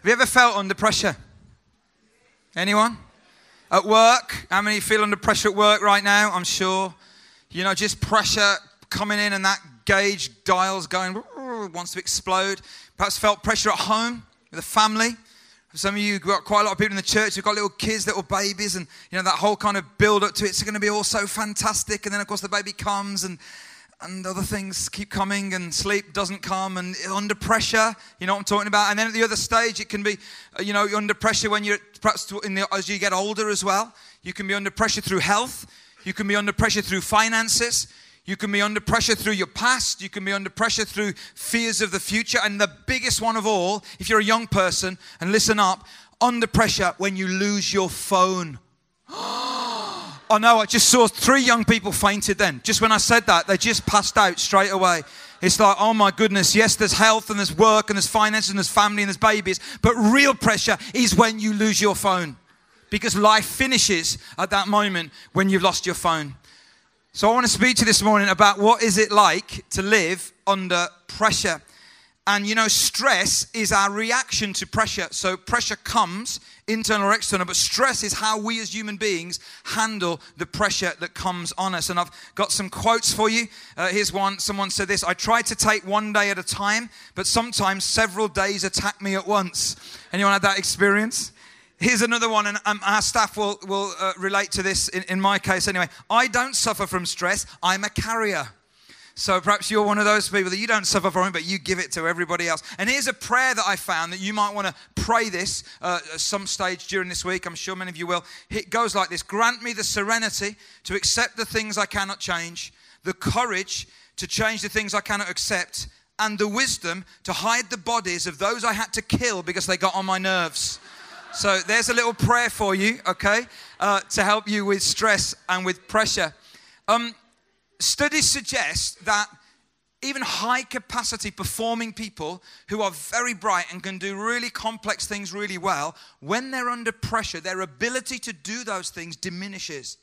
Have you ever felt under pressure? Anyone? At work? How many feel under pressure at work right now? I'm sure. You know, just pressure coming in and that gauge dial's going, wants to explode. Perhaps felt pressure at home with a family. Some of you got quite a lot of people in the church who've got little kids, little babies, and you know that whole kind of build up to it. it's going to be all so fantastic. And then of course the baby comes and and other things keep coming and sleep doesn't come and under pressure you know what i'm talking about and then at the other stage it can be uh, you know under pressure when you're perhaps the, as you get older as well you can be under pressure through health you can be under pressure through finances you can be under pressure through your past. You can be under pressure through fears of the future. And the biggest one of all, if you're a young person, and listen up, under pressure when you lose your phone. oh no, I just saw three young people fainted then. Just when I said that, they just passed out straight away. It's like, oh my goodness, yes, there's health and there's work and there's finances and there's family and there's babies. But real pressure is when you lose your phone. Because life finishes at that moment when you've lost your phone. So I want to speak to you this morning about what is it like to live under pressure. And you know, stress is our reaction to pressure. So pressure comes, internal or external, but stress is how we as human beings handle the pressure that comes on us. And I've got some quotes for you. Uh, here's one. Someone said this I try to take one day at a time, but sometimes several days attack me at once. Anyone had that experience? Here's another one, and um, our staff will, will uh, relate to this in, in my case anyway. I don't suffer from stress, I'm a carrier. So perhaps you're one of those people that you don't suffer from it, but you give it to everybody else. And here's a prayer that I found that you might want to pray this uh, at some stage during this week. I'm sure many of you will. It goes like this Grant me the serenity to accept the things I cannot change, the courage to change the things I cannot accept, and the wisdom to hide the bodies of those I had to kill because they got on my nerves. So there's a little prayer for you, okay, uh, to help you with stress and with pressure. Um, studies suggest that even high capacity performing people who are very bright and can do really complex things really well, when they're under pressure, their ability to do those things diminishes.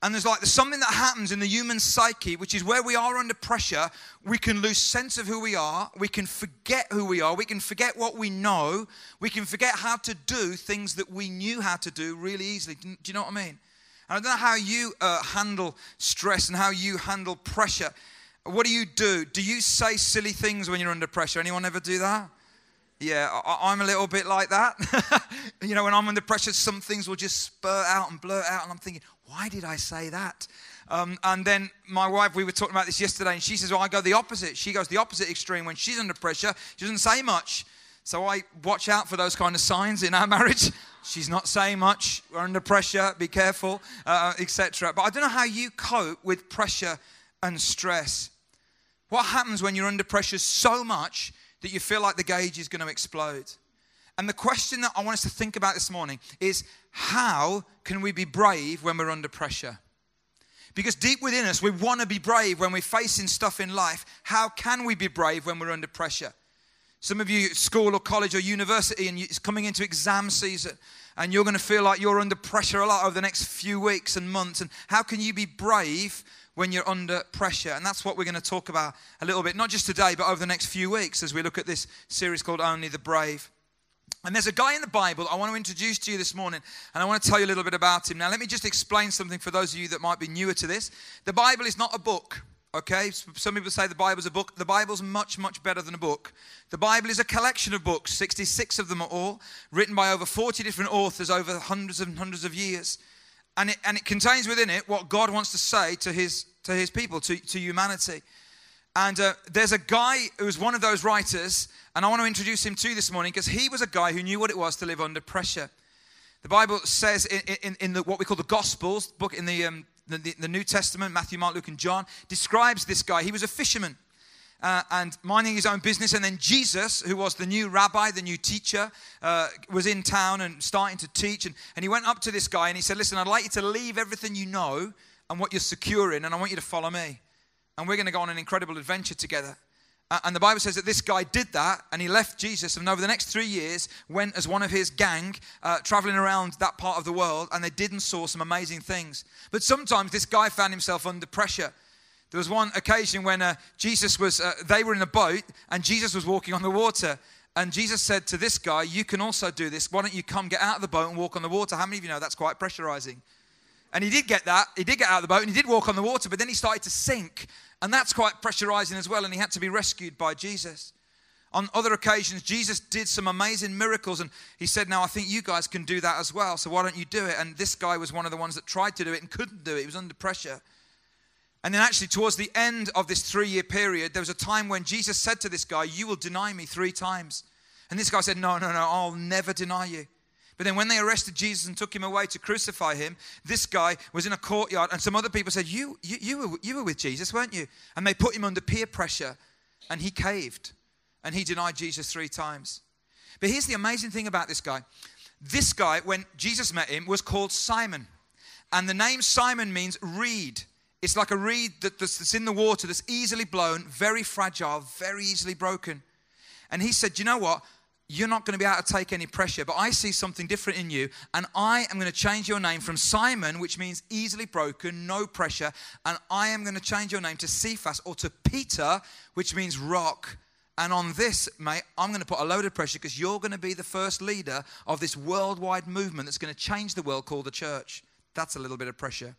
And there's like there's something that happens in the human psyche, which is where we are under pressure, we can lose sense of who we are, we can forget who we are, we can forget what we know, we can forget how to do things that we knew how to do really easily. Do you know what I mean? And I don't know how you uh, handle stress and how you handle pressure. What do you do? Do you say silly things when you're under pressure? Anyone ever do that? Yeah, I, am a little bit like that. you know, when I'm under pressure, some things will just spurt out and blurt out, and I'm thinking, why did I say that? Um, and then my wife, we were talking about this yesterday, and she says, Well, I go the opposite. She goes the opposite extreme. When she's under pressure, she doesn't say much. So I watch out for those kind of signs in our marriage. She's not saying much. We're under pressure. Be careful, uh, etc. But I don't know how you cope with pressure and stress. What happens when you're under pressure so much that you feel like the gauge is going to explode. And the question that I want us to think about this morning is how can we be brave when we're under pressure? Because deep within us, we want to be brave when we're facing stuff in life. How can we be brave when we're under pressure? Some of you, school or college or university, and it's coming into exam season, and you're going to feel like you're under pressure a lot over the next few weeks and months. And how can you be brave when you're under pressure. And that's what we're going to talk about a little bit, not just today, but over the next few weeks as we look at this series called Only the Brave. And there's a guy in the Bible I want to introduce to you this morning, and I want to tell you a little bit about him. Now, let me just explain something for those of you that might be newer to this. The Bible is not a book, okay? Some people say the Bible's a book. The Bible's much, much better than a book. The Bible is a collection of books, 66 of them are all, written by over 40 different authors over hundreds and hundreds of years and it, and it contains within it what God wants to say to his, to his people, to, to humanity. And uh, there's a guy who's one of those writers, and I want to introduce him to you this morning because he was a guy who knew what it was to live under pressure. The Bible says in, in, in the, what we call the Gospels, book in the, um, the, the New Testament, Matthew, Mark, Luke, and John, describes this guy. He was a fisherman uh, and minding his own business. And then Jesus, who was the new rabbi, the new teacher, uh, was in town and starting to teach. And, and he went up to this guy and he said, Listen, I'd like you to leave everything you know and what you're secure in, and I want you to follow me. And we're going to go on an incredible adventure together. And the Bible says that this guy did that and he left Jesus and over the next three years went as one of his gang uh, traveling around that part of the world and they did and saw some amazing things. But sometimes this guy found himself under pressure there was one occasion when uh, Jesus was, uh, they were in a boat and Jesus was walking on the water. And Jesus said to this guy, You can also do this. Why don't you come get out of the boat and walk on the water? How many of you know that's quite pressurizing? And he did get that. He did get out of the boat and he did walk on the water, but then he started to sink. And that's quite pressurizing as well. And he had to be rescued by Jesus. On other occasions, Jesus did some amazing miracles, and he said, Now I think you guys can do that as well, so why don't you do it? And this guy was one of the ones that tried to do it and couldn't do it. He was under pressure. And then, actually, towards the end of this three year period, there was a time when Jesus said to this guy, You will deny me three times. And this guy said, No, no, no, I'll never deny you. But then, when they arrested Jesus and took him away to crucify him, this guy was in a courtyard, and some other people said, You, you, you, were, you were with Jesus, weren't you? And they put him under peer pressure, and he caved, and he denied Jesus three times. But here's the amazing thing about this guy this guy, when Jesus met him, was called Simon. And the name Simon means reed. It's like a reed that's in the water that's easily blown, very fragile, very easily broken. And he said, You know what? You're not going to be able to take any pressure, but I see something different in you, and I am going to change your name from Simon, which means easily broken, no pressure, and I am going to change your name to Cephas or to Peter, which means rock. And on this, mate, I'm going to put a load of pressure because you're going to be the first leader of this worldwide movement that's going to change the world called the church. That's a little bit of pressure.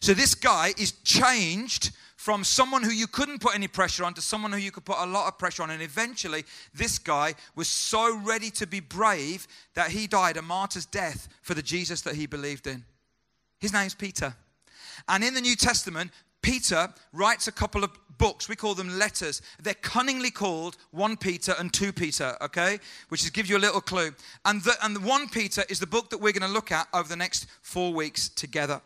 So this guy is changed from someone who you couldn't put any pressure on to someone who you could put a lot of pressure on. And eventually, this guy was so ready to be brave that he died a martyr's death for the Jesus that he believed in. His name's Peter. And in the New Testament, Peter writes a couple of books. We call them letters. They're cunningly called 1 Peter and 2 Peter, okay? Which is, gives you a little clue. And the, and the 1 Peter is the book that we're going to look at over the next four weeks together.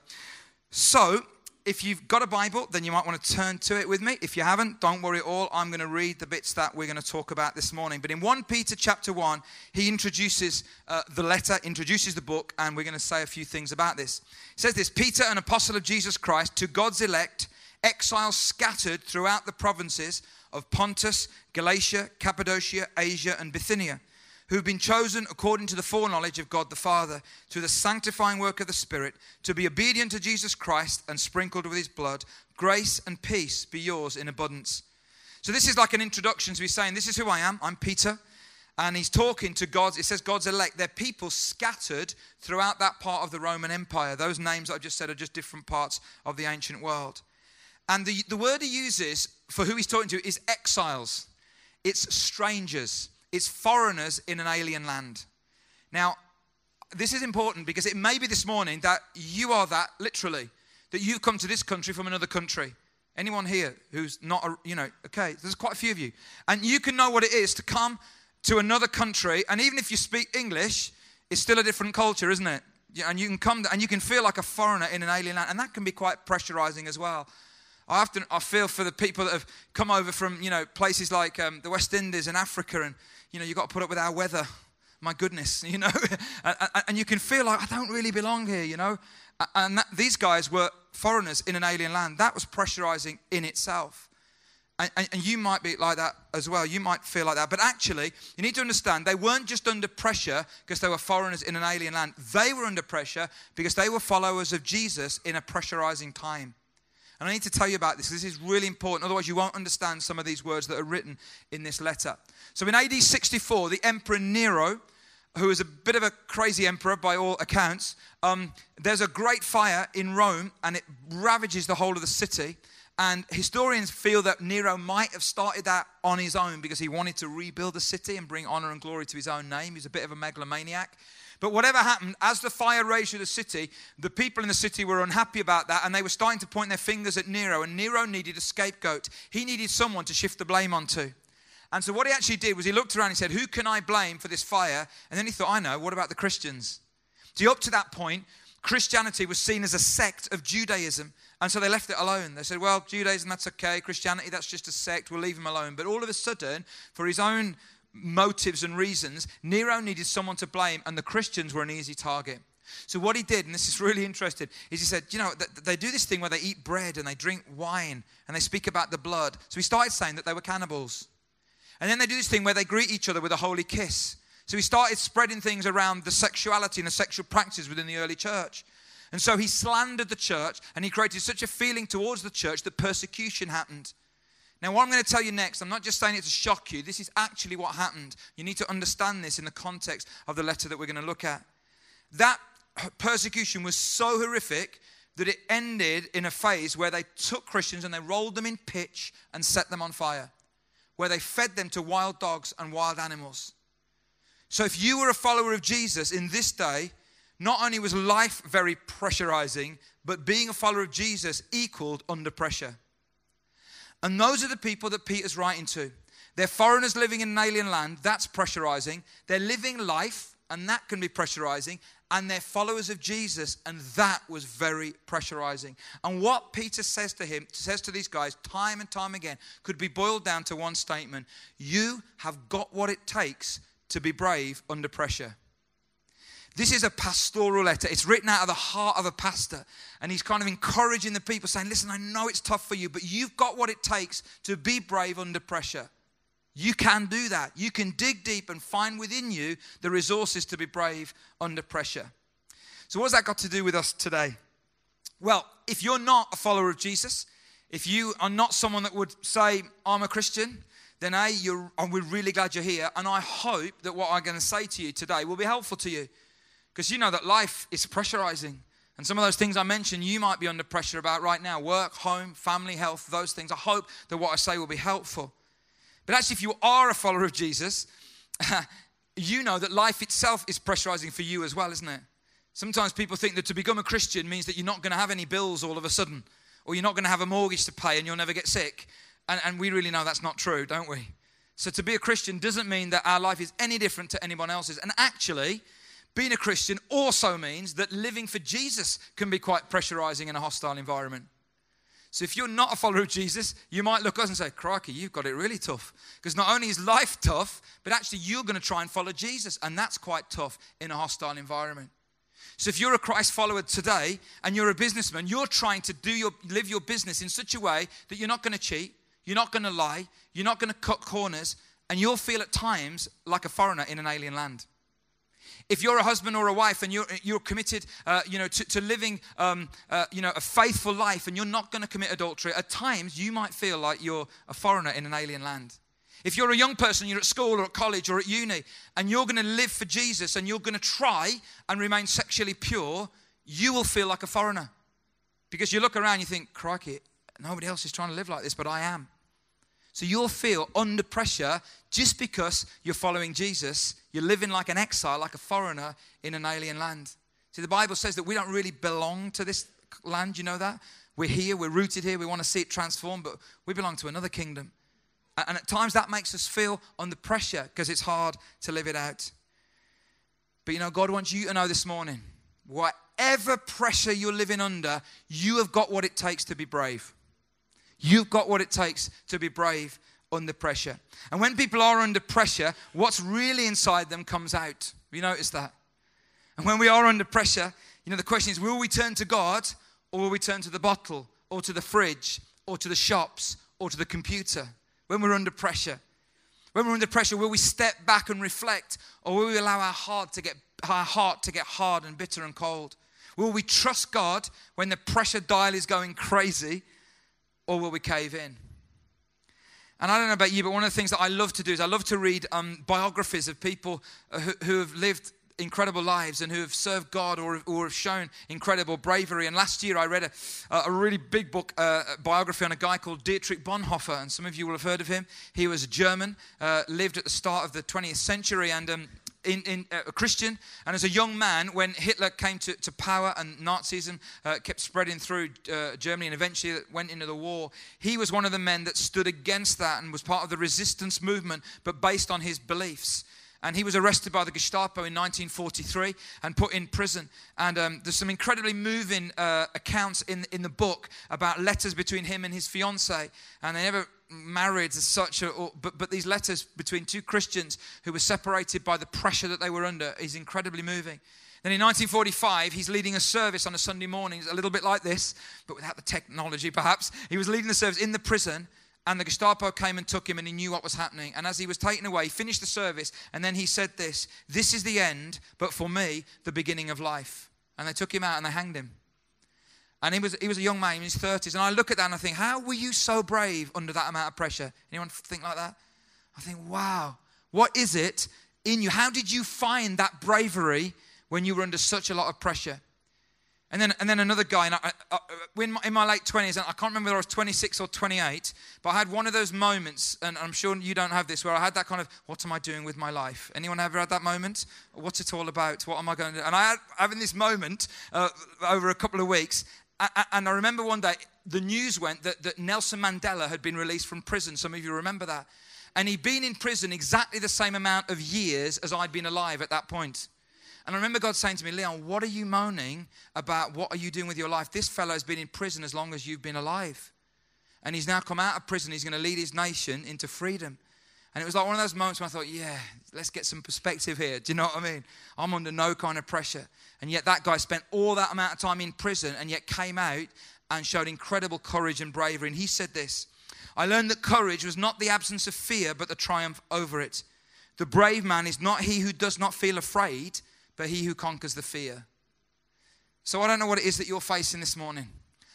So, if you've got a Bible, then you might want to turn to it with me. If you haven't, don't worry at all. I'm going to read the bits that we're going to talk about this morning. But in 1 Peter chapter 1, he introduces uh, the letter, introduces the book, and we're going to say a few things about this. He says this Peter, an apostle of Jesus Christ, to God's elect, exiles scattered throughout the provinces of Pontus, Galatia, Cappadocia, Asia, and Bithynia who've been chosen according to the foreknowledge of God the Father, through the sanctifying work of the Spirit, to be obedient to Jesus Christ and sprinkled with his blood, grace and peace be yours in abundance. So, this is like an introduction to be saying, This is who I am. I'm Peter. And he's talking to God's, it says God's elect. They're people scattered throughout that part of the Roman Empire. Those names I've just said are just different parts of the ancient world. And the, the word he uses for who he's talking to is exiles, it's strangers. It's foreigners in an alien land. Now, this is important because it may be this morning that you are that, literally, that you've come to this country from another country. Anyone here who's not, a, you know, okay, there's quite a few of you. And you can know what it is to come to another country, and even if you speak English, it's still a different culture, isn't it? And you can come and you can feel like a foreigner in an alien land, and that can be quite pressurizing as well. I often I feel for the people that have come over from you know places like um, the West Indies and Africa, and you know, you've got to put up with our weather. My goodness, you know. and you can feel like, I don't really belong here, you know. And that, these guys were foreigners in an alien land. That was pressurizing in itself. And, and, and, you might be like that as well. You might feel like that. But actually, you need to understand they weren't just under pressure because they were foreigners in an alien land. They were under pressure because they were followers of Jesus in a pressurizing time. And I need to tell you about this. This is really important. Otherwise, you won't understand some of these words that are written in this letter. So in AD 64, the Emperor Nero, who is a bit of a crazy emperor by all accounts, um, there's a great fire in Rome and it ravages the whole of the city. And historians feel that Nero might have started that on his own because he wanted to rebuild the city and bring honor and glory to his own name. He's a bit of a megalomaniac. But whatever happened, as the fire raged through the city, the people in the city were unhappy about that and they were starting to point their fingers at Nero. And Nero needed a scapegoat, he needed someone to shift the blame onto. And so what he actually did was he looked around and he said, Who can I blame for this fire? And then he thought, I know, what about the Christians? See, up to that point, Christianity was seen as a sect of Judaism. And so they left it alone. They said, well, Judaism, that's okay. Christianity, that's just a sect. We'll leave him alone. But all of a sudden, for his own motives and reasons, Nero needed someone to blame, and the Christians were an easy target. So, what he did, and this is really interesting, is he said, You know, they do this thing where they eat bread and they drink wine and they speak about the blood. So, he started saying that they were cannibals. And then they do this thing where they greet each other with a holy kiss. So, he started spreading things around the sexuality and the sexual practices within the early church. And so, he slandered the church and he created such a feeling towards the church that persecution happened. Now, what I'm going to tell you next, I'm not just saying it to shock you. This is actually what happened. You need to understand this in the context of the letter that we're going to look at. That persecution was so horrific that it ended in a phase where they took Christians and they rolled them in pitch and set them on fire, where they fed them to wild dogs and wild animals. So, if you were a follower of Jesus in this day, not only was life very pressurizing, but being a follower of Jesus equaled under pressure. And those are the people that Peter's writing to. They're foreigners living in an alien land, that's pressurizing. They're living life, and that can be pressurizing. And they're followers of Jesus, and that was very pressurizing. And what Peter says to him, says to these guys time and time again, could be boiled down to one statement You have got what it takes to be brave under pressure. This is a pastoral letter. It's written out of the heart of a pastor. And he's kind of encouraging the people, saying, Listen, I know it's tough for you, but you've got what it takes to be brave under pressure. You can do that. You can dig deep and find within you the resources to be brave under pressure. So, what's that got to do with us today? Well, if you're not a follower of Jesus, if you are not someone that would say, I'm a Christian, then A, you're, we're really glad you're here. And I hope that what I'm going to say to you today will be helpful to you. Because you know that life is pressurizing. And some of those things I mentioned, you might be under pressure about right now work, home, family, health, those things. I hope that what I say will be helpful. But actually, if you are a follower of Jesus, you know that life itself is pressurizing for you as well, isn't it? Sometimes people think that to become a Christian means that you're not going to have any bills all of a sudden, or you're not going to have a mortgage to pay and you'll never get sick. And, and we really know that's not true, don't we? So to be a Christian doesn't mean that our life is any different to anyone else's. And actually, being a Christian also means that living for Jesus can be quite pressurizing in a hostile environment. So if you're not a follower of Jesus, you might look at us and say, Crikey, you've got it really tough. Because not only is life tough, but actually you're going to try and follow Jesus. And that's quite tough in a hostile environment. So if you're a Christ follower today and you're a businessman, you're trying to do your, live your business in such a way that you're not going to cheat, you're not going to lie, you're not going to cut corners, and you'll feel at times like a foreigner in an alien land. If you're a husband or a wife and you're, you're committed, uh, you know, to, to living, um, uh, you know, a faithful life and you're not going to commit adultery, at times you might feel like you're a foreigner in an alien land. If you're a young person, you're at school or at college or at uni, and you're going to live for Jesus and you're going to try and remain sexually pure, you will feel like a foreigner. Because you look around, you think, crikey, nobody else is trying to live like this, but I am. So you'll feel under pressure just because you're following Jesus. You're living like an exile, like a foreigner in an alien land. See, the Bible says that we don't really belong to this land. You know that? We're here, we're rooted here, we want to see it transformed, but we belong to another kingdom. And at times that makes us feel under pressure because it's hard to live it out. But you know, God wants you to know this morning whatever pressure you're living under, you have got what it takes to be brave. You've got what it takes to be brave under pressure. And when people are under pressure, what's really inside them comes out. Have you noticed that? And when we are under pressure, you know, the question is will we turn to God or will we turn to the bottle or to the fridge or to the shops or to the computer when we're under pressure? When we're under pressure, will we step back and reflect or will we allow our heart to get, our heart to get hard and bitter and cold? Will we trust God when the pressure dial is going crazy or will we cave in? And I don't know about you, but one of the things that I love to do is I love to read um, biographies of people uh, who, who, have lived incredible lives and who have served God or, or have shown incredible bravery. And last year I read a, a really big book, uh, biography on a guy called Dietrich Bonhoeffer. And some of you will have heard of him. He was a German, uh, lived at the start of the 20th century, and um, in, in uh, a Christian, and as a young man, when Hitler came to, to power and Nazism uh, kept spreading through uh, Germany and eventually went into the war, he was one of the men that stood against that and was part of the resistance movement, but based on his beliefs and he was arrested by the Gestapo in 1943 and put in prison. And um, there's some incredibly moving uh, accounts in, in the book about letters between him and his fiancee. And they never married as such, or, but, but these letters between two Christians who were separated by the pressure that they were under is incredibly moving. Then in 1945, he's leading a service on a Sunday morning, a little bit like this, but without the technology perhaps. He was leading the service in the prison, and the Gestapo came and took him, and he knew what was happening. And as he was taken away, he finished the service, and then he said this This is the end, but for me, the beginning of life. And they took him out and they hanged him. And he was, he was a young man in his 30s. And I look at that and I think, how were you so brave under that amount of pressure? Anyone think like that? I think, wow, what is it in you? How did you find that bravery when you were under such a lot of pressure? And then, and then another guy, and I, I, in, my, in my late 20s, and I can't remember whether I was 26 or 28, but I had one of those moments, and I'm sure you don't have this, where I had that kind of, what am I doing with my life? Anyone ever had that moment? What's it all about? What am I going to do? And I had having this moment uh, over a couple of weeks, and I remember one day, the news went that, that Nelson Mandela had been released from prison. Some of you remember that. And he'd been in prison exactly the same amount of years as I'd been alive at that point. And I remember God saying to me, Leon, what are you moaning about? What are you doing with your life? This fellow has been in prison as long as you've been alive. And he's now come out of prison. He's going to lead his nation into freedom. And it was like one of those moments when I thought, yeah, let's get some perspective here. Do you know what I mean? I'm under no kind of pressure. And yet that guy spent all that amount of time in prison and yet came out and showed incredible courage and bravery. And he said this I learned that courage was not the absence of fear, but the triumph over it. The brave man is not he who does not feel afraid, but he who conquers the fear. So I don't know what it is that you're facing this morning.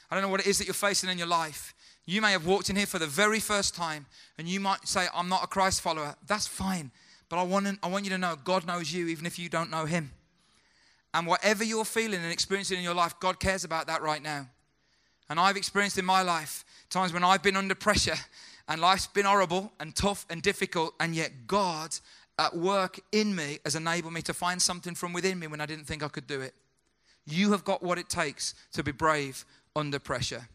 I don't know what it is that you're facing in your life. You may have walked in here for the very first time and you might say, I'm not a Christ follower. That's fine. But I want, I want you to know God knows you even if you don't know Him. And whatever you're feeling and experiencing in your life, God cares about that right now. And I've experienced in my life times when I've been under pressure and life's been horrible and tough and difficult, and yet God at work in me has enabled me to find something from within me when I didn't think I could do it. You have got what it takes to be brave under pressure.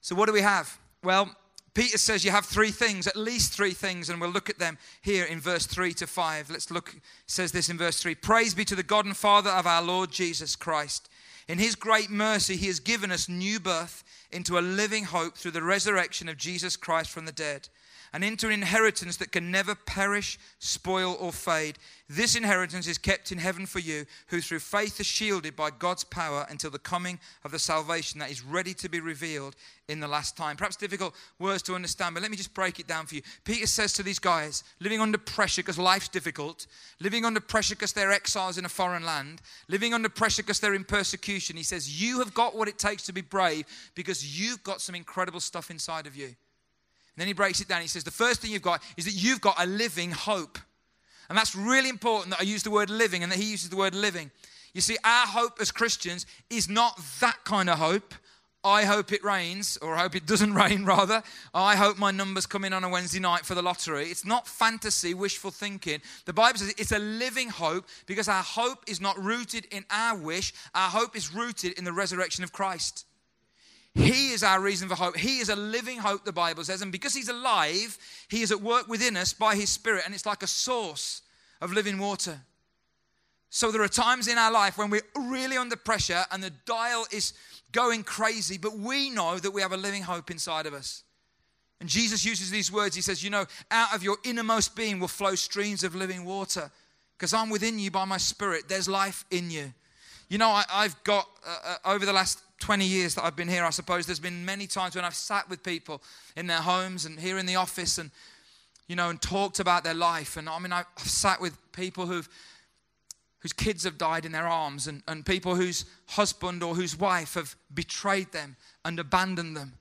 So, what do we have? Well, Peter says you have three things, at least three things, and we'll look at them here in verse 3 to 5. Let's look, says this in verse 3 Praise be to the God and Father of our Lord Jesus Christ. In his great mercy, he has given us new birth into a living hope through the resurrection of Jesus Christ from the dead and into an inheritance that can never perish, spoil, or fade. This inheritance is kept in heaven for you, who through faith are shielded by God's power until the coming of the salvation that is ready to be revealed in the last time. Perhaps difficult words to understand, but let me just break it down for you. Peter says to these guys, living under pressure because life's difficult, living under pressure because they're exiles in a foreign land, living under pressure because they're in persecution, he says, You have got what it takes to be brave because you've got some incredible stuff inside of you. And then he breaks it down. He says, The first thing you've got is that you've got a living hope. And that's really important that I use the word living and that he uses the word living. You see, our hope as Christians is not that kind of hope. I hope it rains, or I hope it doesn't rain, rather. I hope my numbers come in on a Wednesday night for the lottery. It's not fantasy, wishful thinking. The Bible says it's a living hope because our hope is not rooted in our wish, our hope is rooted in the resurrection of Christ. He is our reason for hope. He is a living hope, the Bible says. And because He's alive, He is at work within us by His Spirit. And it's like a source of living water. So there are times in our life when we're really under pressure and the dial is going crazy, but we know that we have a living hope inside of us. And Jesus uses these words. He says, You know, out of your innermost being will flow streams of living water because I'm within you by my Spirit. There's life in you. You know, I, have got, uh, uh, over the last 20 years that I've been here, I suppose there's been many times when I've sat with people in their homes and here in the office and, you know, and talked about their life. And I mean, I've sat with people who've, whose kids have died in their arms and, and people whose husband or whose wife have betrayed them and abandoned them,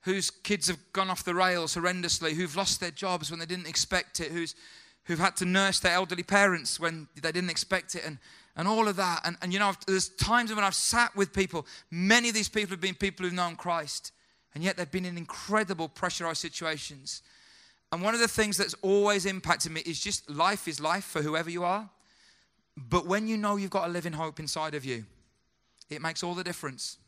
whose kids have gone off the rails horrendously, who've lost their jobs when they didn't expect it, who's, who've had to nurse their elderly parents when they didn't expect it. And, and all of that. And, and you know, there's times when I've sat with people, many of these people have been people who've known Christ, and yet they've been in incredible pressurized situations. And one of the things that's always impacted me is just life is life for whoever you are. But when you know you've got a living hope inside of you, it makes all the difference.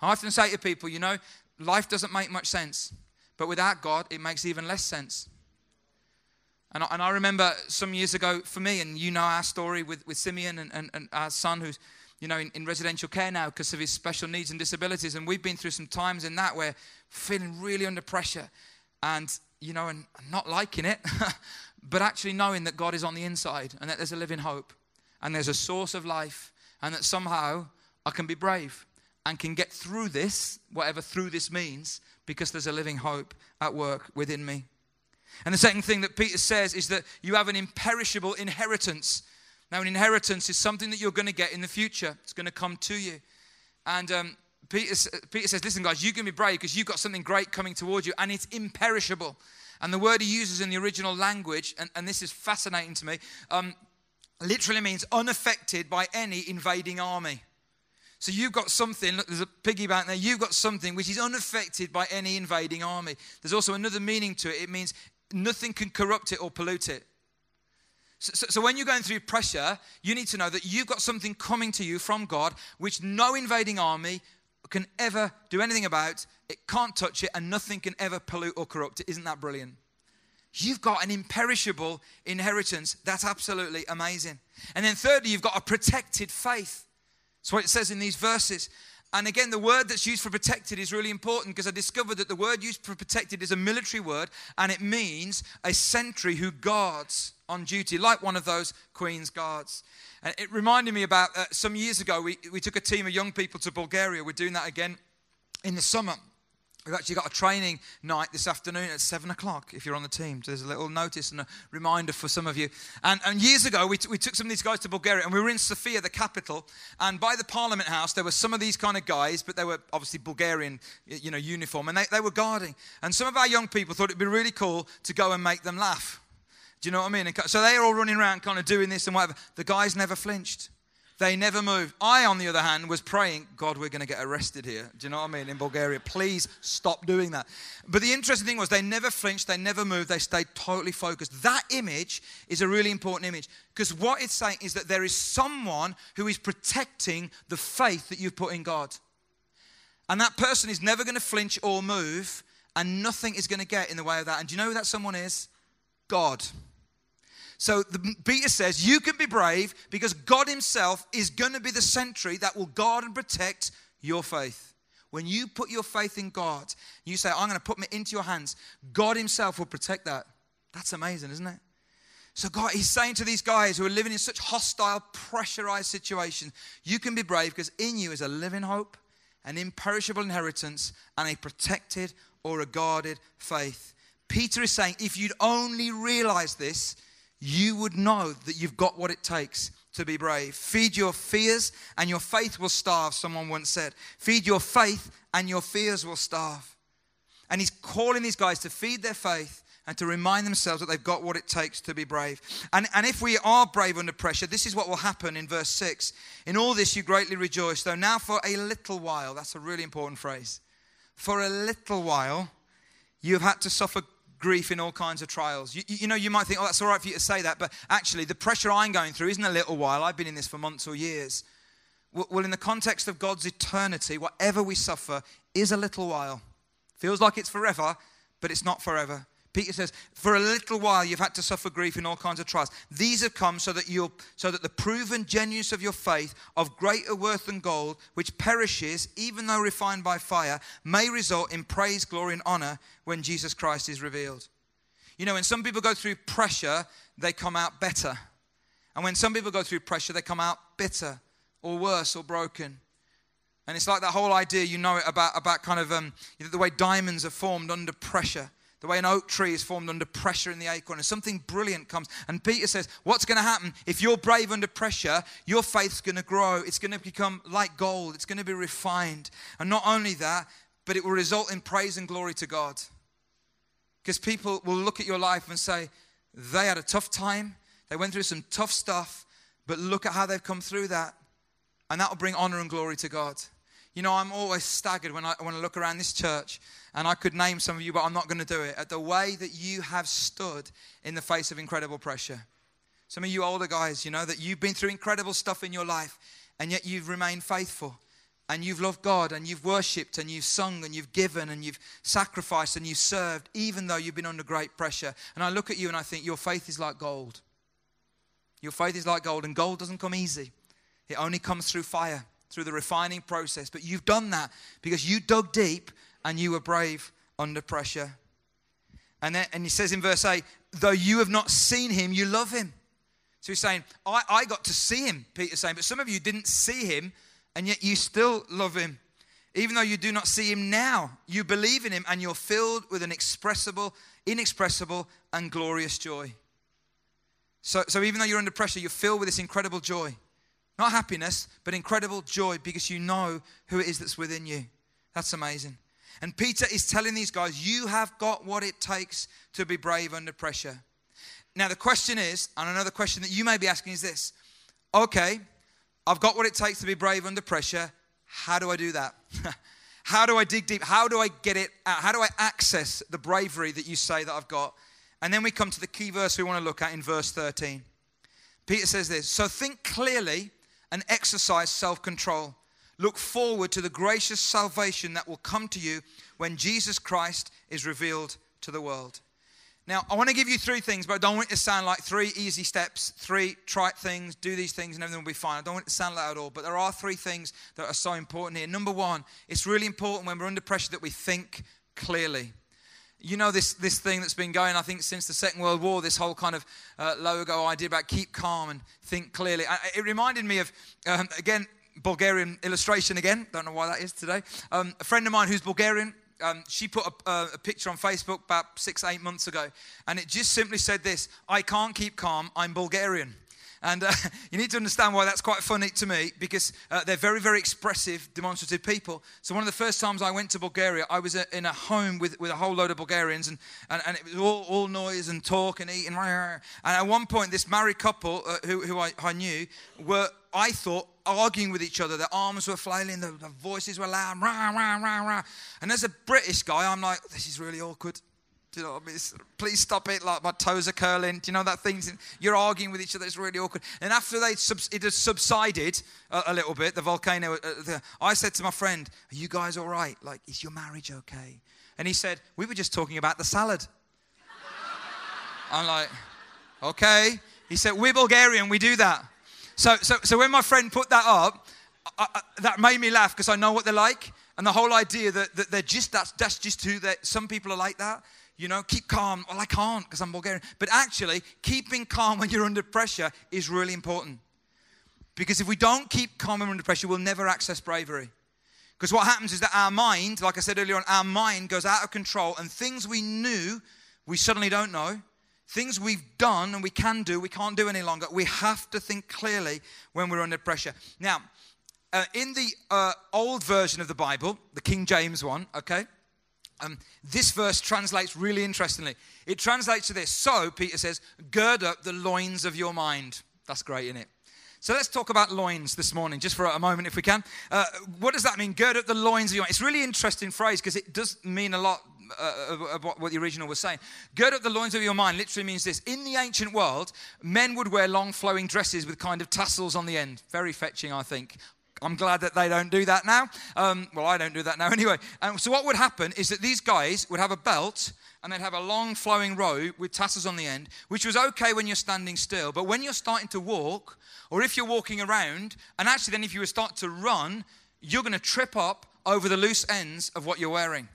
I often say to people, you know, life doesn't make much sense, but without God, it makes even less sense. And I, and I remember some years ago for me, and you know our story with, with Simeon and, and, and our son who's you know, in, in, residential care now because of his special needs and disabilities. And we've been through some times in that where feeling really under pressure and, you know, and not liking it, but actually knowing that God is on the inside and that there's a living hope and there's a source of life and that somehow I can be brave and can get through this, whatever through this means, because there's a living hope at work within me. And the second thing that Peter says is that you have an imperishable inheritance. Now, an inheritance is something that you're going to get in the future, it's going to come to you. And um, Peter, Peter says, Listen, guys, you can be brave because you've got something great coming towards you and it's imperishable. And the word he uses in the original language, and, and this is fascinating to me, um, literally means unaffected by any invading army. So you've got something, look, there's a piggy bank there, you've got something which is unaffected by any invading army. There's also another meaning to it. It means nothing can corrupt it or pollute it. So, so, so, when you're going through pressure, you need to know that you've got something coming to you from God which no invading army can ever do anything about. It can't touch it, and nothing can ever pollute or corrupt it. Isn't that brilliant? You've got an imperishable inheritance. That's absolutely amazing. And then, thirdly, you've got a protected faith. That's what it says in these verses. And again, the word that's used for protected is really important because I discovered that the word used for protected is a military word and it means a sentry who guards on duty, like one of those Queen's Guards. And it reminded me about uh, some years ago, we, we took a team of young people to Bulgaria. We're doing that again in the summer. We've actually got a training night this afternoon at seven o'clock if you're on the team. So there's a little notice and a reminder for some of you. And, and years ago, we, t- we took some of these guys to Bulgaria and we were in Sofia, the capital. And by the parliament house, there were some of these kind of guys, but they were obviously Bulgarian, you know, uniform. And they, they were guarding. And some of our young people thought it'd be really cool to go and make them laugh. Do you know what I mean? So they're all running around kind of doing this and whatever. The guys never flinched. They never moved. I, on the other hand, was praying, God, we're going to get arrested here. Do you know what I mean? In Bulgaria, please stop doing that. But the interesting thing was they never flinched, they never moved, they stayed totally focused. That image is a really important image because what it's saying is that there is someone who is protecting the faith that you've put in God. And that person is never going to flinch or move, and nothing is going to get in the way of that. And do you know who that someone is? God. So the, Peter says, You can be brave because God Himself is going to be the sentry that will guard and protect your faith. When you put your faith in God, you say, I'm going to put me into your hands, God Himself will protect that. That's amazing, isn't it? So, God, He's saying to these guys who are living in such hostile, pressurized situations, you can be brave because in you is a living hope, an imperishable inheritance, and a protected or a guarded faith. Peter is saying, if you'd only realize this, you would know that you've got what it takes to be brave. Feed your fears and your faith will starve, someone once said. Feed your faith and your fears will starve. And he's calling these guys to feed their faith and to remind themselves that they've got what it takes to be brave. And, and if we are brave under pressure, this is what will happen in verse 6. In all this you greatly rejoice, though now for a little while, that's a really important phrase. For a little while, you have had to suffer grief in all kinds of trials. You, you, know, you might think, oh, that's all right for you to say that, but actually, the pressure I'm going through isn't a little while. I've been in this for months or years. Well, in the context of God's eternity, whatever we suffer is a little while. Feels like it's forever, but it's not forever. Peter says, For a little while you've had to suffer grief in all kinds of trials. These have come so that you'll so that the proven genuineness of your faith, of greater worth than gold, which perishes, even though refined by fire, may result in praise, glory, and honor when Jesus Christ is revealed. You know, when some people go through pressure, they come out better. And when some people go through pressure, they come out bitter or worse or broken. And it's like that whole idea, you know it, about, about kind of um, the way diamonds are formed under pressure the way an oak tree is formed under pressure in the acorn, and something brilliant comes. And Peter says, What's going to happen? If you're brave under pressure, your faith's going to grow. It's going to become like gold, it's going to be refined. And not only that, but it will result in praise and glory to God. Because people will look at your life and say, They had a tough time, they went through some tough stuff, but look at how they've come through that. And that will bring honor and glory to God. You know, I'm always staggered when I, when I look around this church, and I could name some of you, but I'm not going to do it, at the way that you have stood in the face of incredible pressure. Some of you older guys, you know, that you've been through incredible stuff in your life, and yet you've remained faithful. And you've loved God, and you've worshipped, and you've sung, and you've given, and you've sacrificed, and you've served, even though you've been under great pressure. And I look at you and I think, your faith is like gold. Your faith is like gold, and gold doesn't come easy, it only comes through fire through the refining process. But you've done that because you dug deep and you were brave under pressure. And, then, and he says in verse 8, though you have not seen him, you love him. So he's saying, I, I got to see him, Peter's saying, but some of you didn't see him, and yet you still love him. Even though you do not see him now, you believe in him and you're filled with an expressible, inexpressible, and glorious joy. So, so even though you're under pressure, you're filled with this incredible joy. Not happiness, but incredible joy because you know who it is that's within you. That's amazing. And Peter is telling these guys, you have got what it takes to be brave under pressure. Now, the question is, and another question that you may be asking is this okay, I've got what it takes to be brave under pressure. How do I do that? How do I dig deep? How do I get it out? How do I access the bravery that you say that I've got? And then we come to the key verse we want to look at in verse 13. Peter says this So think clearly and exercise self control. Look forward to the gracious salvation that will come to you when Jesus Christ is revealed to the world. Now, I want to give you three things, but I don't want it to sound like three easy steps, three trite things, do these things and everything will be fine. I don't want it to sound like that at all, but there are three things that are so important here. Number one, it's really important when we're under pressure that we think clearly. You know, this, this thing that's been going, I think, since the Second World War, this whole kind of uh, logo idea about keep calm and think clearly. I, it reminded me of, um, again, Bulgarian illustration again. Don't know why that is today. Um, a friend of mine who's Bulgarian, um, she put a, a, picture on Facebook about six, eight months ago, and it just simply said this I can't keep calm, I'm Bulgarian. And uh, you need to understand why that's quite funny to me because uh, they're very, very expressive, demonstrative people. So, one of the first times I went to Bulgaria, I was uh, in a home with, with a whole load of Bulgarians, and, and, and it was all, all noise and talk and eating. And at one point, this married couple uh, who, who I, I knew were, I thought, arguing with each other. Their arms were flailing, the, the voices were loud. Rah, rah, rah, rah. And as a British guy, I'm like, this is really awkward. Do you know what I mean? Please stop it. Like my toes are curling. Do you know that thing? You're arguing with each other. It's really awkward. And after they it has subsided a, a little bit, the volcano, uh, the, I said to my friend, "Are you guys all right? Like, is your marriage okay?" And he said, "We were just talking about the salad." I'm like, "Okay." He said, "We're Bulgarian. We do that." So, so, so when my friend put that up, I, I, that made me laugh because I know what they're like. And the whole idea that, that they're just, that's, that's just who they some people are like that. You know, keep calm. Well, I can't because I'm Bulgarian. But actually, keeping calm when you're under pressure is really important. Because if we don't keep calm under pressure, we'll never access bravery. Because what happens is that our mind, like I said earlier on, our mind goes out of control and things we knew, we suddenly don't know. Things we've done and we can do, we can't do any longer. We have to think clearly when we're under pressure. Now, uh, in the uh, old version of the Bible, the King James one, okay, um, this verse translates really interestingly. It translates to this So, Peter says, gird up the loins of your mind. That's great, isn't it? So let's talk about loins this morning, just for a moment, if we can. Uh, what does that mean? Gird up the loins of your mind. It's a really interesting phrase because it does mean a lot uh, of what the original was saying. Gird up the loins of your mind literally means this. In the ancient world, men would wear long flowing dresses with kind of tassels on the end. Very fetching, I think. I'm glad that they don't do that now. Um, well, I don't do that now anyway. So, what would happen is that these guys would have a belt and they'd have a long flowing robe with tassels on the end, which was okay when you're standing still. But when you're starting to walk, or if you're walking around, and actually then if you start to run, you're going to trip up over the loose ends of what you're wearing.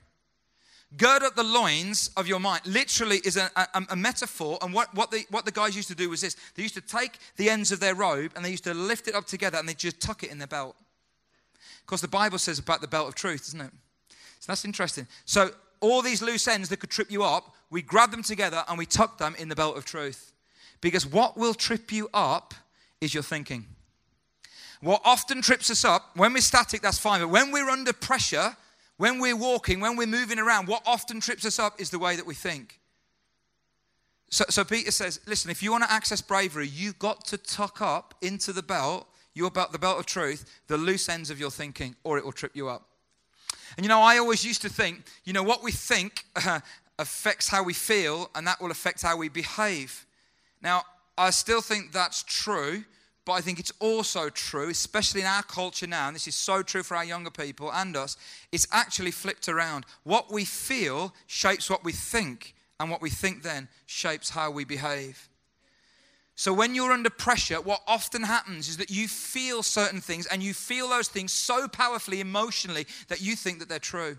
Gird up the loins of your mind literally is a, a, a, metaphor. And what, what, the, what the guys used to do was this they used to take the ends of their robe and they used to lift it up together and they just tuck it in their belt. Of course, the Bible says about the belt of truth, doesn't it? So that's interesting. So, all these loose ends that could trip you up, we grab them together and we tuck them in the belt of truth. Because what will trip you up is your thinking. What often trips us up, when we're static, that's fine. But when we're under pressure, when we're walking, when we're moving around, what often trips us up is the way that we think. So, so Peter says, listen, if you want to access bravery, you've got to tuck up into the belt, your belt, the belt of truth, the loose ends of your thinking, or it will trip you up. And you know, I always used to think, you know, what we think uh, affects how we feel, and that will affect how we behave. Now, I still think that's true, but I think it's also true, especially in our culture now, and this is so true for our younger people and us, it's actually flipped around. What we feel shapes what we think, and what we think then shapes how we behave. So, when you're under pressure, what often happens is that you feel certain things, and you feel those things so powerfully emotionally that you think that they're true.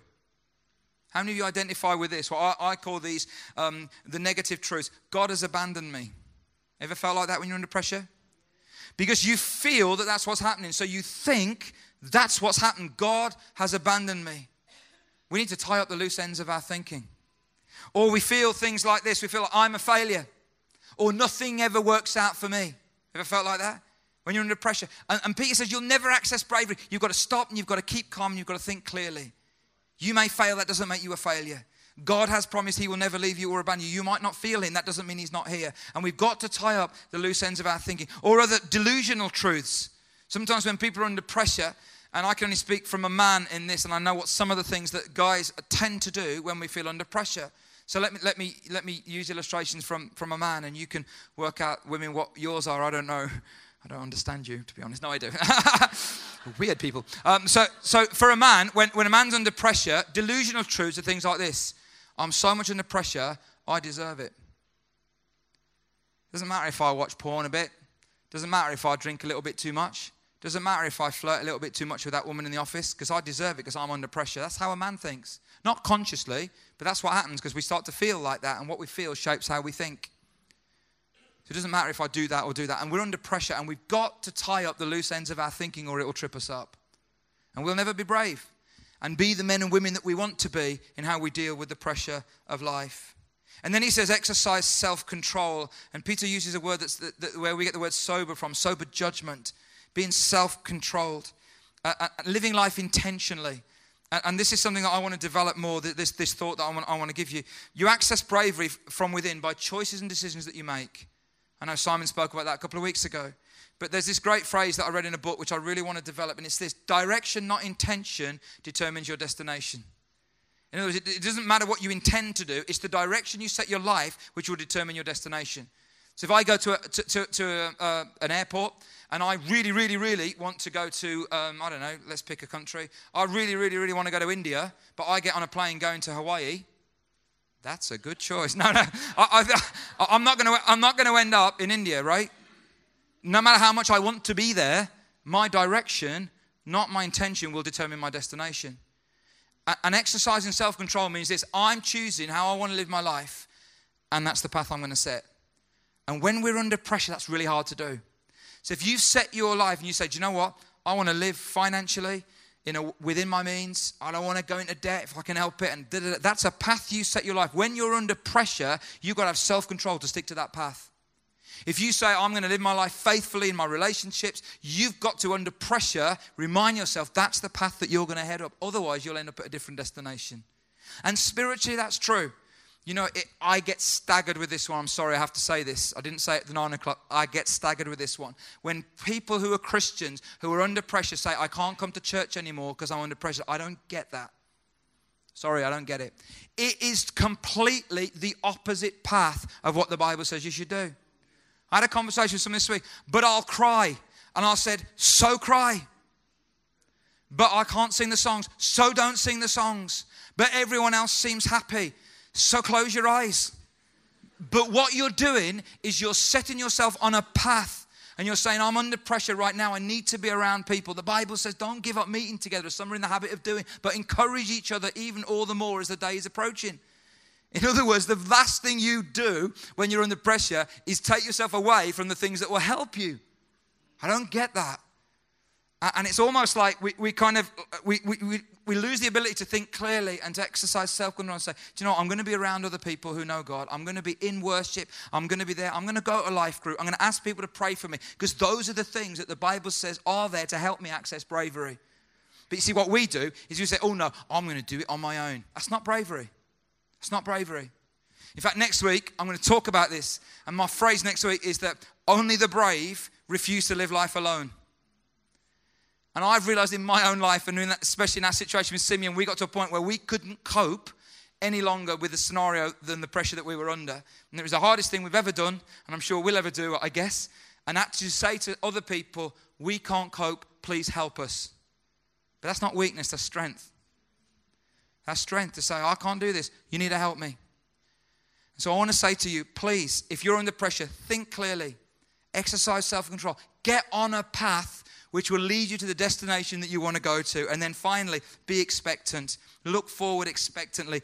How many of you identify with this? Well, I, I call these um, the negative truths. God has abandoned me. Ever felt like that when you're under pressure? Because you feel that that's what's happening. So you think that's what's happened. God has abandoned me. We need to tie up the loose ends of our thinking. Or we feel things like this we feel like I'm a failure, or nothing ever works out for me. Ever felt like that? when you're under pressure. And, and Peter says, You'll never access bravery. You've got to stop and you've got to keep calm and you've got to think clearly. You may fail, that doesn't make you a failure. God has promised He will never leave you or abandon you. You might not feel Him, that doesn't mean He's not here. And we've got to tie up the loose ends of our thinking or other delusional truths. Sometimes when people are under pressure, and I can only speak from a man in this, and I know what some of the things that guys tend to do when we feel under pressure. So let me, let me, let me use illustrations from, from a man, and you can work out, women, what yours are. I don't know. I don't understand you, to be honest. No, I do. Weird people. Um, so, so for a man, when, when a man's under pressure, delusional truths are things like this I'm so much under pressure, I deserve it. Doesn't matter if I watch porn a bit. Doesn't matter if I drink a little bit too much. Doesn't matter if I flirt a little bit too much with that woman in the office because I deserve it because I'm under pressure. That's how a man thinks. Not consciously, but that's what happens because we start to feel like that, and what we feel shapes how we think. So it doesn't matter if I do that or do that. And we're under pressure, and we've got to tie up the loose ends of our thinking or it will trip us up. And we'll never be brave and be the men and women that we want to be in how we deal with the pressure of life. And then he says, exercise self control. And Peter uses a word that's the, the, where we get the word sober from sober judgment, being self controlled, uh, uh, living life intentionally. And this is something that I want to develop more this, this thought that I want, I want to give you. You access bravery from within by choices and decisions that you make. I know Simon spoke about that a couple of weeks ago. But there's this great phrase that I read in a book which I really want to develop, and it's this direction, not intention, determines your destination. In other words, it, doesn't matter what you intend to do, it's the direction you set your life which will determine your destination. So if I go to, a, to, to, to a, uh, an airport and I really, really, really want to go to, um, I don't know, let's pick a country. I really, really, really want to go to India, but I get on a plane going to Hawaii. That's a good choice. No, no, I, am not going to. I'm not going to end up in India, right? No matter how much I want to be there, my direction, not my intention, will determine my destination. And exercising self-control means this: I'm choosing how I want to live my life, and that's the path I'm going to set. And when we're under pressure, that's really hard to do. So if you've set your life and you say, "Do you know what? I want to live financially." in a, within my means. I don't want to go into debt if I can help it. And da, da, da. that's a path you set your life. When you're under pressure, you've got to have self control to stick to that path. If you say, I'm going to live my life faithfully in my relationships, you've got to, under pressure, remind yourself that's the path that you're going to head up. Otherwise, you'll end up at a different destination. And spiritually, that's true. You know, it, I get staggered with this one. I'm sorry, I have to say this. I didn't say it at the nine o'clock. I get staggered with this one. When people who are Christians, who are under pressure, say, I can't come to church anymore because I'm under pressure, I don't get that. Sorry, I don't get it. It is completely the opposite path of what the Bible says you should do. I had a conversation with someone this week, but I'll cry. And I said, So cry. But I can't sing the songs, so don't sing the songs. But everyone else seems happy. So close your eyes. But what you're doing is you're setting yourself on a path and you're saying, I'm under pressure right now. I need to be around people. The Bible says, don't give up meeting together, as some are in the habit of doing, but encourage each other even all the more as the day is approaching. In other words, the last thing you do when you're under pressure is take yourself away from the things that will help you. I don't get that. And it's almost like we, we kind of, we, we, we lose the ability to think clearly and to exercise self-control and say, do you know what? I'm going to be around other people who know God. I'm going to be in worship. I'm going to be there. I'm going to go to a life group. I'm going to ask people to pray for me because those are the things that the Bible says are there to help me access bravery. But you see, what we do is we say, oh no, I'm going to do it on my own. That's not bravery. It's not bravery. In fact, next week, I'm going to talk about this. And my phrase next week is that only the brave refuse to live life alone. And I've realized in my own life, and that, especially in our situation with Simeon, we got to a point where we couldn't cope any longer with the scenario than the pressure that we were under. And it was the hardest thing we've ever done, and I'm sure we'll ever do, I guess. And actually say to other people, we can't cope, please help us. But that's not weakness, that's strength. That's strength to say, I can't do this, you need to help me. So I want to say to you, please, if you're under pressure, think clearly, exercise self control, get on a path which will lead you to the destination that you want to go to. And then finally, be expectant. Look forward expectantly.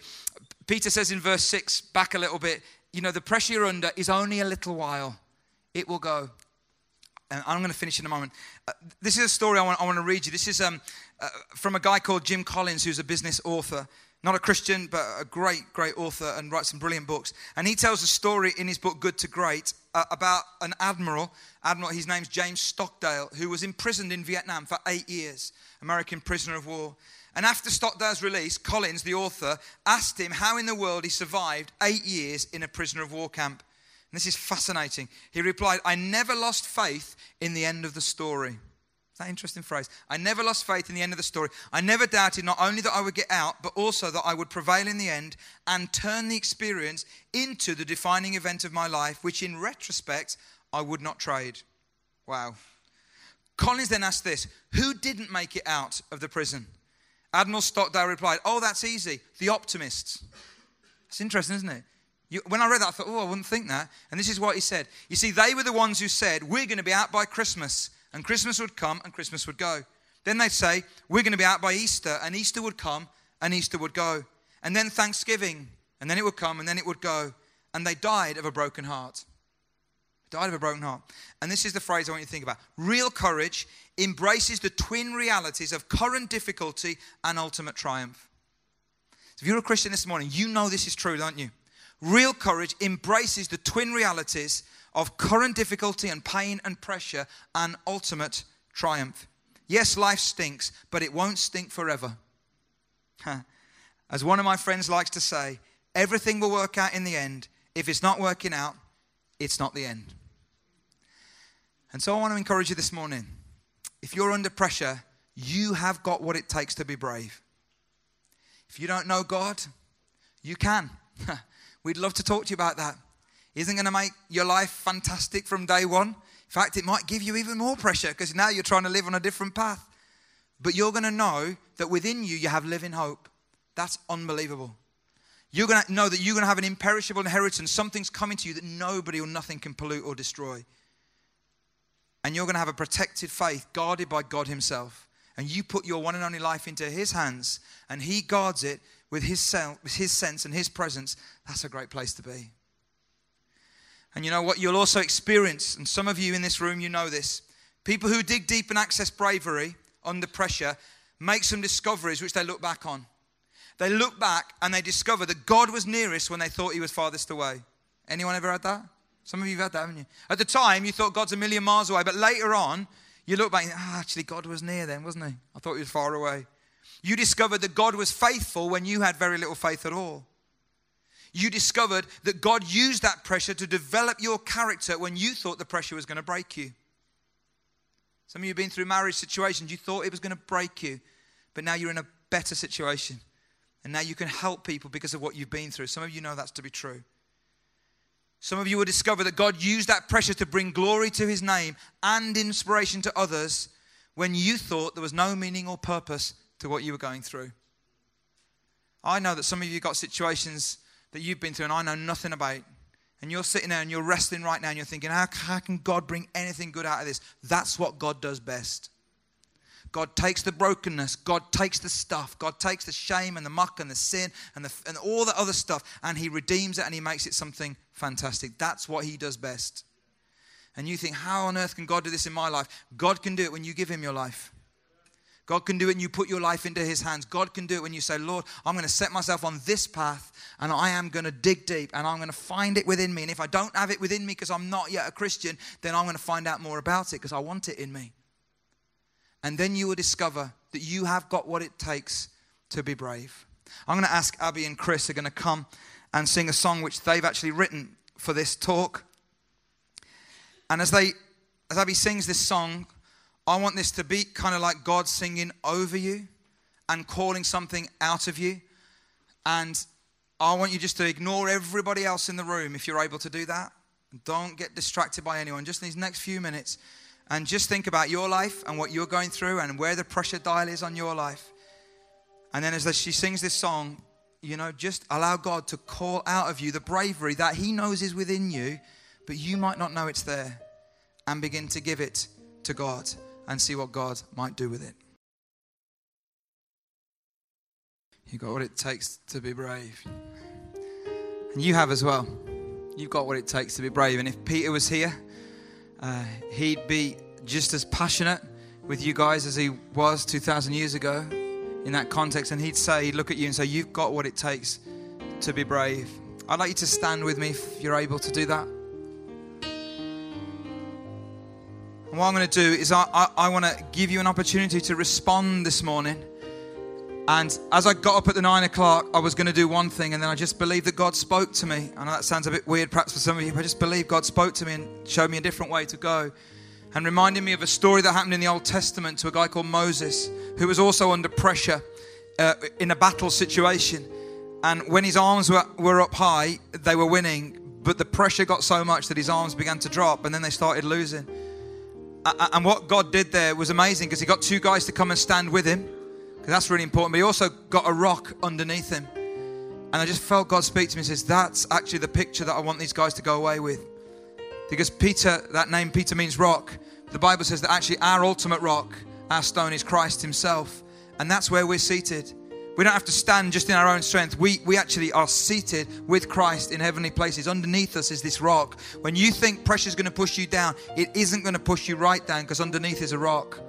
Peter says in verse 6, back a little bit, you know, the pressure you're under is only a little while, it will go. And I'm going to finish in a moment. Uh, this is a story I want, I want, to read you. This is um, uh, from a guy called Jim Collins, who's a business author. Not a Christian, but a great, great author and writes some brilliant books. And he tells a story in his book, Good to Great, uh, about an admiral, admiral, his name's James Stockdale, who was imprisoned in Vietnam for eight years, American prisoner of war. And after Stockdale's release, Collins, the author, asked him how in the world he survived eight years in a prisoner of war camp. And this is fascinating. He replied, I never lost faith in the end of the story. Is that interesting phrase? I never lost faith in the end of the story. I never doubted not only that I would get out, but also that I would prevail in the end and turn the experience into the defining event of my life, which in retrospect I would not trade. Wow. Collins then asked this Who didn't make it out of the prison? Admiral Stockdale replied, Oh, that's easy. The optimists. It's interesting, isn't it? You, when I read that, I thought, oh, I wouldn't think that. And this is what he said. You see, they were the ones who said, We're going to be out by Christmas. And Christmas would come and Christmas would go. Then they'd say, We're going to be out by Easter. And Easter would come and Easter would go. And then Thanksgiving. And then it would come and then it would go. And they died of a broken heart. Died of a broken heart. And this is the phrase I want you to think about. Real courage embraces the twin realities of current difficulty and ultimate triumph. So if you're a Christian this morning, you know this is true, don't you? Real courage embraces the twin realities of current difficulty and pain and pressure and ultimate triumph. Yes, life stinks, but it won't stink forever. As one of my friends likes to say, everything will work out in the end. If it's not working out, it's not the end. And so I want to encourage you this morning. If you're under pressure, you have got what it takes to be brave. If you don't know God, you can. We'd love to talk to you about that. Isn't going to make your life fantastic from day one. In fact, it might give you even more pressure because now you're trying to live on a different path. But you're going to know that within you, you have living hope. That's unbelievable. You're going to know that you're going to have an imperishable inheritance. Something's coming to you that nobody or nothing can pollute or destroy. And you're going to have a protected faith guarded by God Himself. And you put your one and only life into His hands, and He guards it with His, self, with his sense and His presence. That's a great place to be. And you know what? You'll also experience, and some of you in this room, you know this. People who dig deep and access bravery under pressure make some discoveries which they look back on. They look back and they discover that God was nearest when they thought he was farthest away. Anyone ever had that? Some of you have had that, haven't you? At the time, you thought God's a million miles away, but later on, you look back and oh, actually, God was near then, wasn't he? I thought he was far away. You discovered that God was faithful when you had very little faith at all you discovered that God used that pressure to develop your character when you thought the pressure was going to break you. Some of you have been through marriage situations, you thought it was going to break you, but now you're in a better situation. And now you can help people because of what you've been through. Some of you know that's to be true. Some of you will discover that God used that pressure to bring glory to his name and inspiration to others when you thought there was no meaning or purpose to what you were going through. I know that some of you got situations that you've been through and I know nothing about. And you're sitting there and you're wrestling right now and you're thinking, how, how can God bring anything good out of this? That's what God does best. God takes the brokenness, God takes the stuff, God takes the shame and the muck and the sin and, the, and all the other stuff, and He redeems it and He makes it something fantastic. That's what He does best. And you think, how on earth can God do this in my life? God can do it when you give Him your life. God can do it when you put your life into His hands. God can do it when you say, Lord, I'm going to set myself on this path and I am going to dig deep and I'm going to find it within me. And if I don't have it within me because I'm not yet a Christian, then I'm going to find out more about it because I want it in me. And then you will discover that you have got what it takes to be brave. I'm going to ask Abby and Chris are going to come and sing a song which they've actually written for this talk. And as they as Abby sings this song, I want this to be kind of like God singing over you and calling something out of you. And I want you just to ignore everybody else in the room if you're able to do that. Don't get distracted by anyone. Just in these next few minutes and just think about your life and what you're going through and where the pressure dial is on your life. And then as she sings this song, you know, just allow God to call out of you the bravery that He knows is within you, but you might not know it's there, and begin to give it to God and see what God might do with it. You've got what it takes to be brave. And you have as well. You've got what it takes to be brave. And if Peter was here, uh, he'd be just as passionate with you guys as he was 2,000 years ago in that context. And he'd say, he'd look at you and say, You've got what it takes to be brave. I'd like you to stand with me if you're able to do that. What I'm going to do is I, I, I want to give you an opportunity to respond this morning. And as I got up at the nine o'clock, I was going to do one thing, and then I just believed that God spoke to me. I know that sounds a bit weird perhaps for some of you, but I just believe God spoke to me and showed me a different way to go. And reminded me of a story that happened in the Old Testament to a guy called Moses, who was also under pressure uh, in a battle situation. And when his arms were, were up high, they were winning, but the pressure got so much that his arms began to drop, and then they started losing. And what God did there was amazing because he got two guys to come and stand with him, because that's really important. But he also got a rock underneath him. And I just felt God speak to me and says, That's actually the picture that I want these guys to go away with. Because Peter, that name Peter means rock. The Bible says that actually our ultimate rock, our stone, is Christ Himself. And that's where we're seated. We don't have to stand just in our own strength. We, we actually are seated with Christ in heavenly places. Underneath us is this rock. When you think pressure is going to push you down, it isn't going to push you right down because underneath is a rock.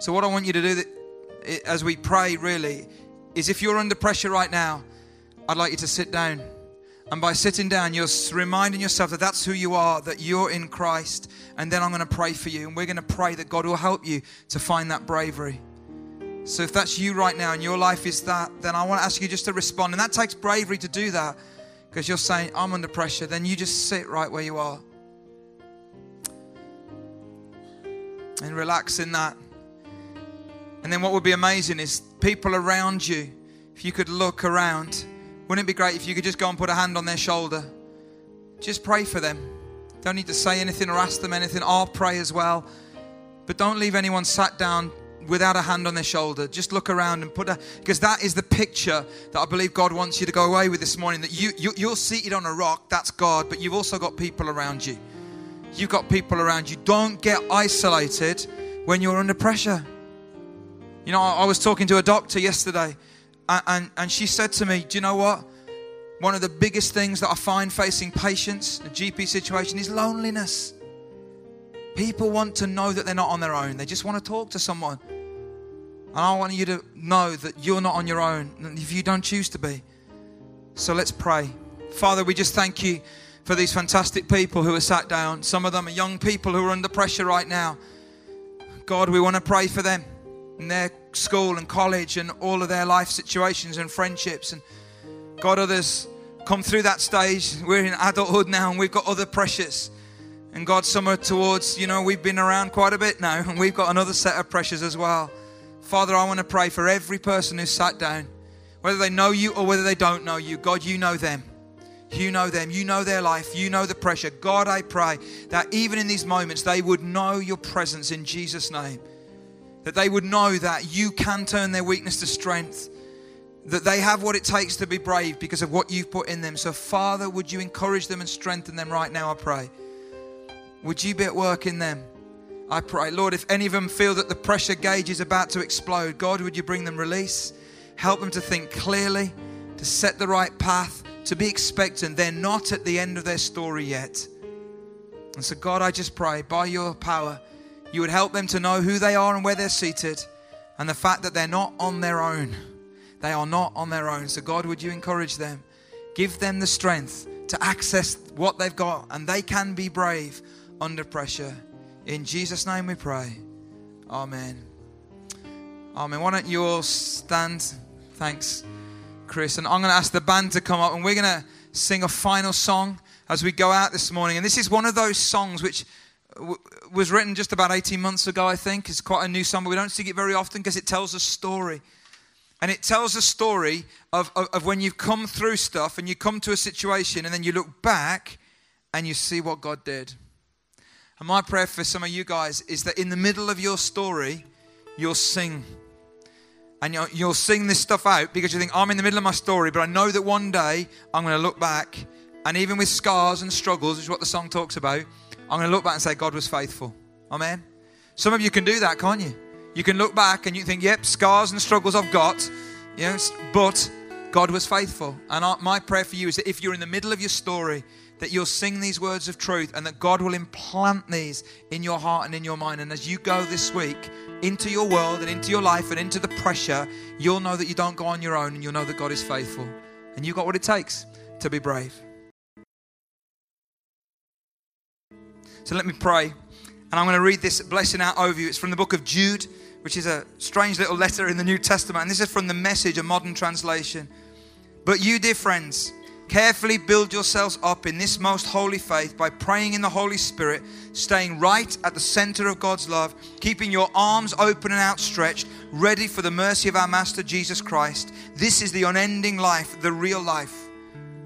So, what I want you to do that, as we pray, really, is if you're under pressure right now, I'd like you to sit down. And by sitting down, you're reminding yourself that that's who you are, that you're in Christ. And then I'm going to pray for you. And we're going to pray that God will help you to find that bravery. So if that's you right now and your life is that, then I want to ask you just to respond. And that takes bravery to do that because you're saying, I'm under pressure. Then you just sit right where you are and relax in that. And then what would be amazing is people around you, if you could look around, wouldn't it be great if you could just go and put a hand on their shoulder? Just pray for them. Don't need to say anything or ask them anything. I'll pray as well. But don't leave anyone sat down without a hand on their shoulder. Just look around and put a, because that is the picture that I believe God wants you to go away with this morning. That you, you you're seated on a rock, that's God, but you've also got people around you. You've got people around you. Don't get isolated when you're under pressure. You know, I, was talking to a doctor yesterday, and, and, and she said to me, Do you know what? One of the biggest things that I find facing patients, a GP situation, is loneliness. People want to know that they're not on their own. They just want to talk to someone. And I want you to know that you're not on your own if you don't choose to be. So let's pray. Father, we just thank you for these fantastic people who are sat down. Some of them are young people who are under pressure right now. God, we want to pray for them in their school and college and all of their life situations and friendships. And God, others come through that stage. We're in adulthood now and we've got other pressures. And God, somewhere towards, you know, we've been around quite a bit now and we've got another set of pressures as well. Father, I want to pray for every person who's sat down, whether they know you or whether they don't know you. God, you know them. You know them. You know their life. You know the pressure. God, I pray that even in these moments, they would know your presence in Jesus' name. That they would know that you can turn their weakness to strength. That they have what it takes to be brave because of what you've put in them. So, Father, would you encourage them and strengthen them right now, I pray. Would you be at work in them? I pray, Lord, if any of them feel that the pressure gauge is about to explode, God, would you bring them release? Help them to think clearly, to set the right path, to be expectant. They're not at the end of their story yet. And so, God, I just pray by your power, you would help them to know who they are and where they're seated, and the fact that they're not on their own. They are not on their own. So, God, would you encourage them? Give them the strength to access what they've got, and they can be brave under pressure. In Jesus' name we pray. Amen. Amen. Why don't you all stand? Thanks, Chris. And I'm going to ask the band to come up and we're going to sing a final song as we go out this morning. And this is one of those songs which w- was written just about 18 months ago, I think. It's quite a new song, but we don't sing it very often because it tells a story. And it tells a story of, of, of when you've come through stuff and you come to a situation and then you look back and you see what God did. And my prayer for some of you guys is that in the middle of your story, you'll sing. And you'll, you'll sing this stuff out because you think, I'm in the middle of my story, but I know that one day I'm going to look back, and even with scars and struggles, which is what the song talks about, I'm going to look back and say, God was faithful. Amen. Some of you can do that, can't you? You can look back and you think, yep, scars and struggles I've got, yes, but God was faithful. And my prayer for you is that if you're in the middle of your story, that you'll sing these words of truth and that God will implant these in your heart and in your mind. And as you go this week into your world and into your life and into the pressure, you'll know that you don't go on your own and you'll know that God is faithful. And you've got what it takes to be brave. So let me pray. And I'm going to read this blessing out over you. It's from the book of Jude, which is a strange little letter in the New Testament. And this is from the message, a modern translation. But you, dear friends, carefully build yourselves up in this most holy faith by praying in the Holy Spirit, staying right at the center of God's love, keeping your arms open and outstretched, ready for the mercy of our Master Jesus Christ. This is the unending life, the real life.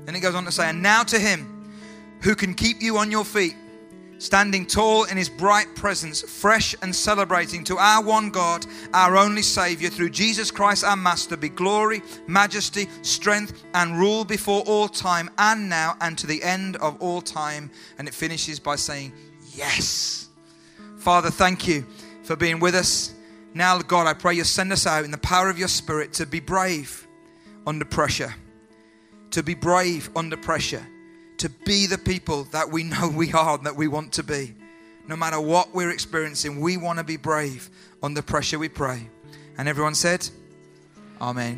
And it goes on to say, And now to Him who can keep you on your feet standing tall in his bright presence, fresh and celebrating to our one God, our only Savior, through Jesus Christ our Master, be glory, majesty, strength, and rule before all time and now and to the end of all time. And it finishes by saying, Yes. Father, thank you for being with us. Now, God, I pray you send us out in the power of your Spirit to be brave under pressure, to be brave under pressure to be the people that we know we are and that we want to be. No matter what we're experiencing, we want to be brave under pressure, we pray. And everyone said, Amen.